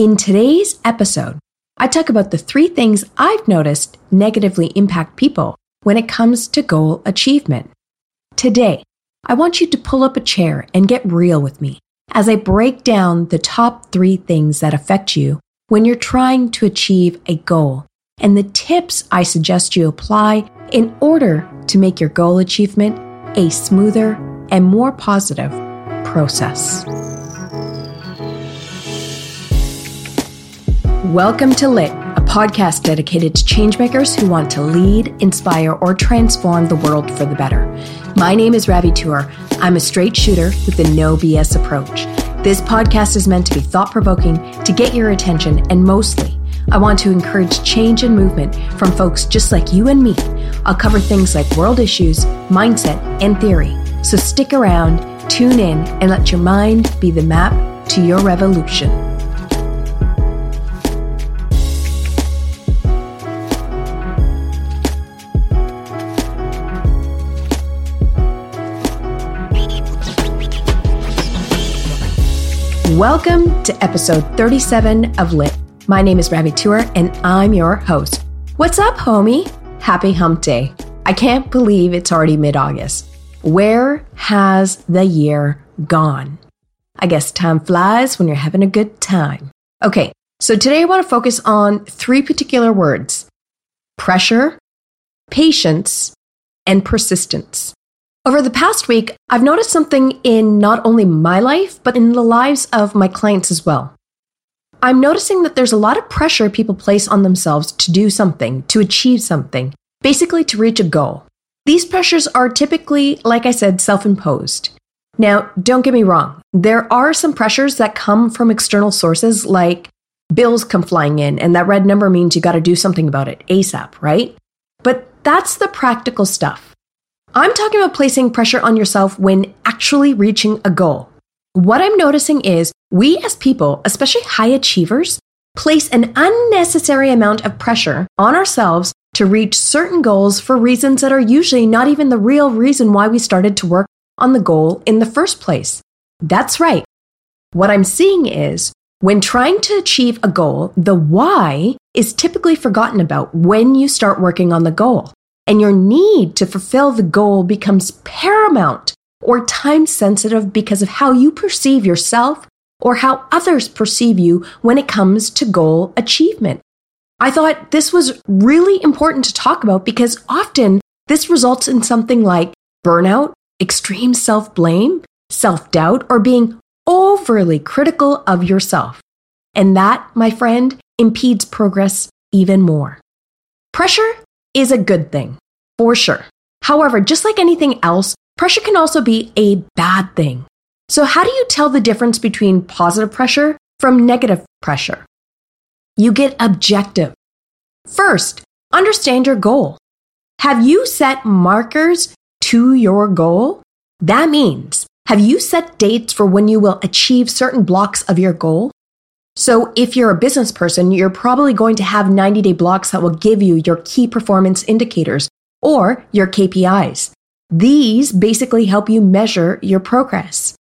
In today's episode, I talk about the three things I've noticed negatively impact people when it comes to goal achievement. Today, I want you to pull up a chair and get real with me as I break down the top three things that affect you when you're trying to achieve a goal and the tips I suggest you apply in order to make your goal achievement a smoother and more positive process. Welcome to Lit, a podcast dedicated to changemakers who want to lead, inspire, or transform the world for the better. My name is Ravi Tour. I'm a straight shooter with a no BS approach. This podcast is meant to be thought provoking, to get your attention, and mostly, I want to encourage change and movement from folks just like you and me. I'll cover things like world issues, mindset, and theory. So stick around, tune in, and let your mind be the map to your revolution. Welcome to episode 37 of Lit. My name is Ravi Tour and I'm your host. What's up, homie? Happy hump day. I can't believe it's already mid August. Where has the year gone? I guess time flies when you're having a good time. Okay, so today I want to focus on three particular words pressure, patience, and persistence. Over the past week, I've noticed something in not only my life, but in the lives of my clients as well. I'm noticing that there's a lot of pressure people place on themselves to do something, to achieve something, basically to reach a goal. These pressures are typically, like I said, self imposed. Now, don't get me wrong, there are some pressures that come from external sources, like bills come flying in, and that red number means you got to do something about it ASAP, right? But that's the practical stuff. I'm talking about placing pressure on yourself when actually reaching a goal. What I'm noticing is we as people, especially high achievers, place an unnecessary amount of pressure on ourselves to reach certain goals for reasons that are usually not even the real reason why we started to work on the goal in the first place. That's right. What I'm seeing is when trying to achieve a goal, the why is typically forgotten about when you start working on the goal and your need to fulfill the goal becomes paramount or time sensitive because of how you perceive yourself or how others perceive you when it comes to goal achievement. I thought this was really important to talk about because often this results in something like burnout, extreme self blame, self doubt, or being overly critical of yourself. And that, my friend, impedes progress even more. Pressure is a good thing, for sure. However, just like anything else, pressure can also be a bad thing. So, how do you tell the difference between positive pressure from negative pressure? You get objective. First, understand your goal. Have you set markers to your goal? That means, have you set dates for when you will achieve certain blocks of your goal? So, if you're a business person, you're probably going to have 90 day blocks that will give you your key performance indicators or your KPIs. These basically help you measure your progress.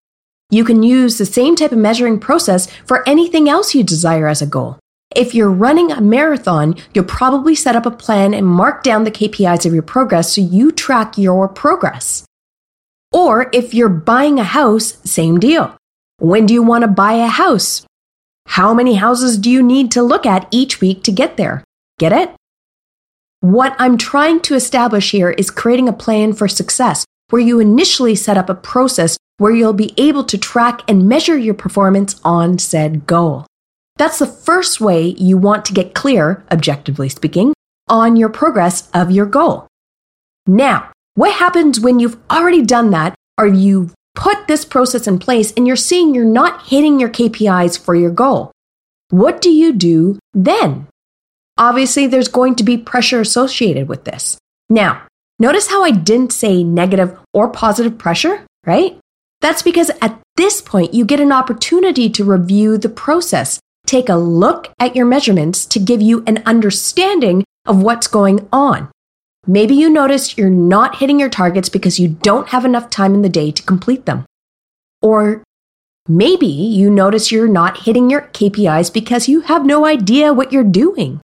You can use the same type of measuring process for anything else you desire as a goal. If you're running a marathon, you'll probably set up a plan and mark down the KPIs of your progress so you track your progress. Or if you're buying a house, same deal. When do you want to buy a house? How many houses do you need to look at each week to get there? Get it? What I'm trying to establish here is creating a plan for success where you initially set up a process where you'll be able to track and measure your performance on said goal. That's the first way you want to get clear, objectively speaking, on your progress of your goal. Now, what happens when you've already done that or you've put this process in place and you're seeing you're not hitting your KPIs for your goal? What do you do then? Obviously, there's going to be pressure associated with this. Now, notice how I didn't say negative or positive pressure, right? That's because at this point, you get an opportunity to review the process, take a look at your measurements to give you an understanding of what's going on. Maybe you notice you're not hitting your targets because you don't have enough time in the day to complete them. Or Maybe you notice you're not hitting your KPIs because you have no idea what you're doing.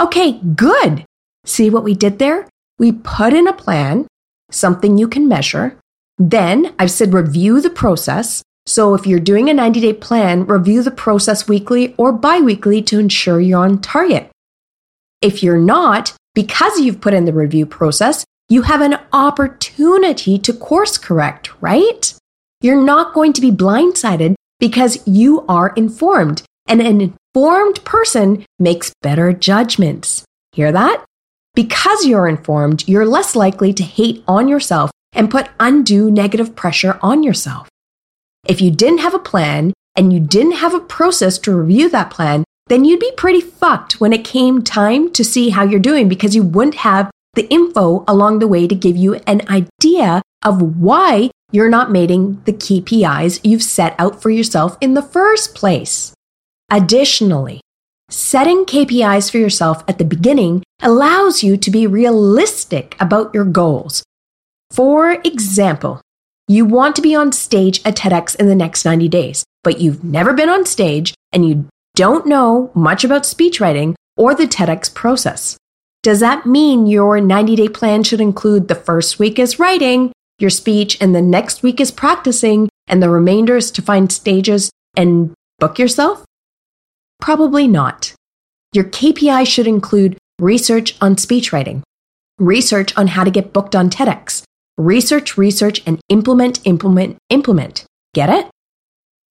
Okay, good. See what we did there? We put in a plan, something you can measure. Then I've said review the process. So if you're doing a 90 day plan, review the process weekly or bi weekly to ensure you're on target. If you're not, because you've put in the review process, you have an opportunity to course correct, right? You're not going to be blindsided because you are informed, and an informed person makes better judgments. Hear that? Because you're informed, you're less likely to hate on yourself and put undue negative pressure on yourself. If you didn't have a plan and you didn't have a process to review that plan, then you'd be pretty fucked when it came time to see how you're doing because you wouldn't have the info along the way to give you an idea of why you're not meeting the KPIs you've set out for yourself in the first place. Additionally, setting KPIs for yourself at the beginning allows you to be realistic about your goals. For example, you want to be on stage at TEDx in the next 90 days, but you've never been on stage and you don't know much about speech writing or the TEDx process. Does that mean your 90 day plan should include the first week is writing, your speech, and the next week is practicing, and the remainder is to find stages and book yourself? Probably not. Your KPI should include research on speech writing, research on how to get booked on TEDx, research, research, and implement, implement, implement. Get it?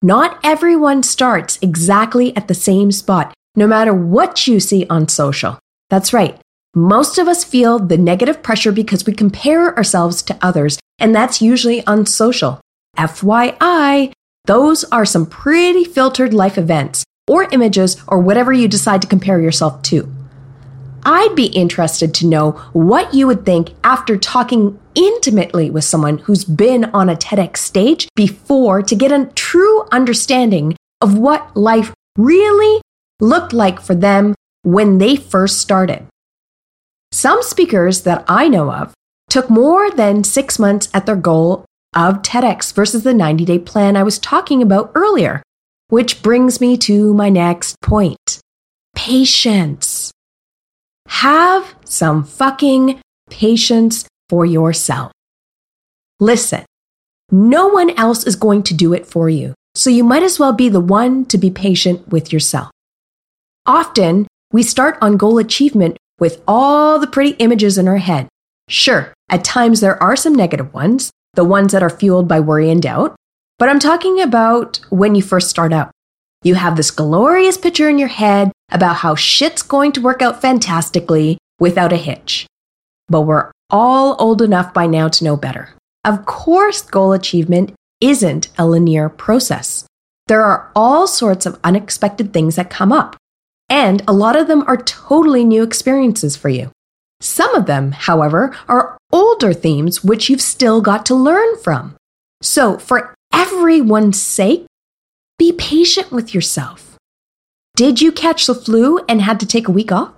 Not everyone starts exactly at the same spot, no matter what you see on social. That's right. Most of us feel the negative pressure because we compare ourselves to others, and that's usually on social. FYI, those are some pretty filtered life events or images or whatever you decide to compare yourself to. I'd be interested to know what you would think after talking intimately with someone who's been on a TEDx stage before to get a true understanding of what life really looked like for them when they first started. Some speakers that I know of took more than six months at their goal of TEDx versus the 90 day plan I was talking about earlier, which brings me to my next point patience. Have some fucking patience for yourself. Listen, no one else is going to do it for you, so you might as well be the one to be patient with yourself. Often, we start on goal achievement with all the pretty images in our head. Sure, at times there are some negative ones, the ones that are fueled by worry and doubt, but I'm talking about when you first start out. You have this glorious picture in your head about how shit's going to work out fantastically without a hitch. But we're all old enough by now to know better. Of course, goal achievement isn't a linear process. There are all sorts of unexpected things that come up, and a lot of them are totally new experiences for you. Some of them, however, are older themes which you've still got to learn from. So, for everyone's sake, be patient with yourself. Did you catch the flu and had to take a week off?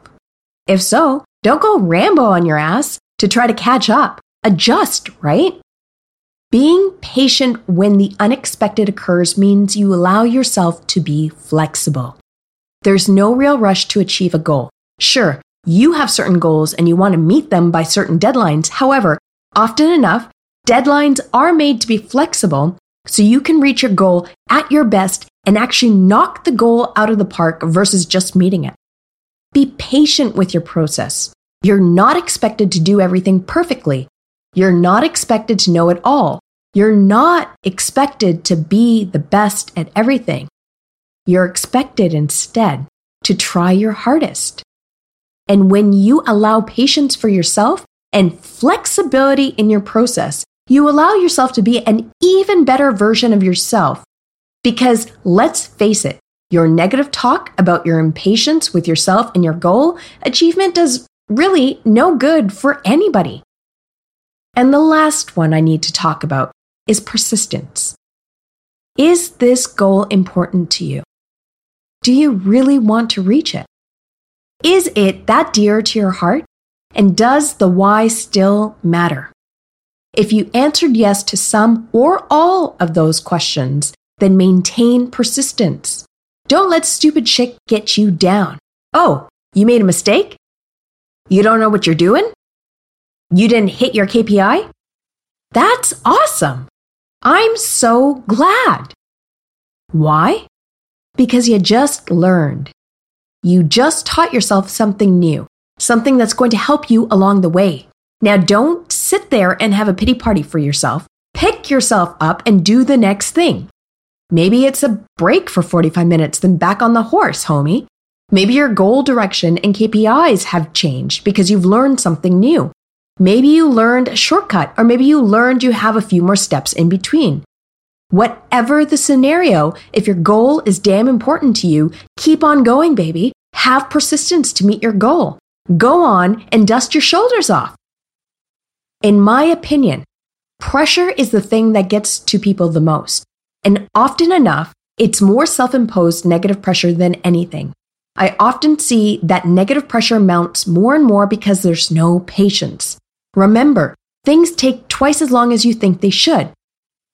If so, don't go Rambo on your ass to try to catch up. Adjust, right? Being patient when the unexpected occurs means you allow yourself to be flexible. There's no real rush to achieve a goal. Sure, you have certain goals and you want to meet them by certain deadlines. However, often enough, deadlines are made to be flexible so you can reach your goal at your best and actually knock the goal out of the park versus just meeting it. Be patient with your process. You're not expected to do everything perfectly. You're not expected to know it all. You're not expected to be the best at everything. You're expected instead to try your hardest. And when you allow patience for yourself and flexibility in your process, you allow yourself to be an even better version of yourself. Because let's face it, your negative talk about your impatience with yourself and your goal achievement does really no good for anybody. And the last one I need to talk about is persistence. Is this goal important to you? Do you really want to reach it? Is it that dear to your heart? And does the why still matter? If you answered yes to some or all of those questions, then maintain persistence. Don't let stupid shit get you down. Oh, you made a mistake? You don't know what you're doing? You didn't hit your KPI? That's awesome. I'm so glad. Why? Because you just learned. You just taught yourself something new, something that's going to help you along the way. Now, don't sit there and have a pity party for yourself. Pick yourself up and do the next thing. Maybe it's a break for 45 minutes, then back on the horse, homie. Maybe your goal direction and KPIs have changed because you've learned something new. Maybe you learned a shortcut, or maybe you learned you have a few more steps in between. Whatever the scenario, if your goal is damn important to you, keep on going, baby. Have persistence to meet your goal. Go on and dust your shoulders off. In my opinion, pressure is the thing that gets to people the most. And often enough, it's more self imposed negative pressure than anything. I often see that negative pressure mounts more and more because there's no patience. Remember, things take twice as long as you think they should.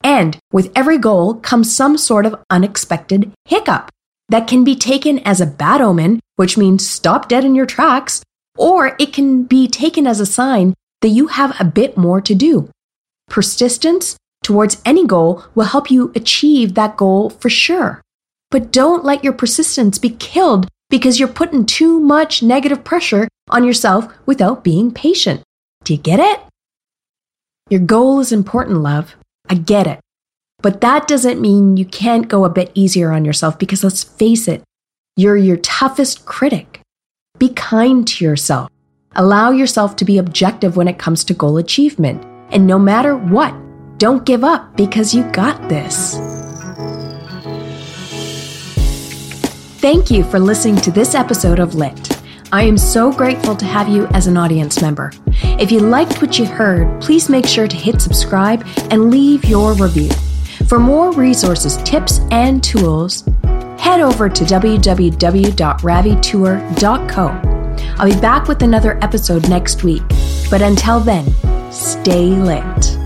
And with every goal comes some sort of unexpected hiccup that can be taken as a bad omen, which means stop dead in your tracks, or it can be taken as a sign that you have a bit more to do. Persistence towards any goal will help you achieve that goal for sure. But don't let your persistence be killed because you're putting too much negative pressure on yourself without being patient. Do you get it? Your goal is important, love. I get it. But that doesn't mean you can't go a bit easier on yourself because let's face it, you're your toughest critic. Be kind to yourself. Allow yourself to be objective when it comes to goal achievement. And no matter what, don't give up because you got this. Thank you for listening to this episode of Lit. I am so grateful to have you as an audience member. If you liked what you heard, please make sure to hit subscribe and leave your review. For more resources, tips, and tools, head over to www.ravitour.co. I'll be back with another episode next week, but until then, stay lit.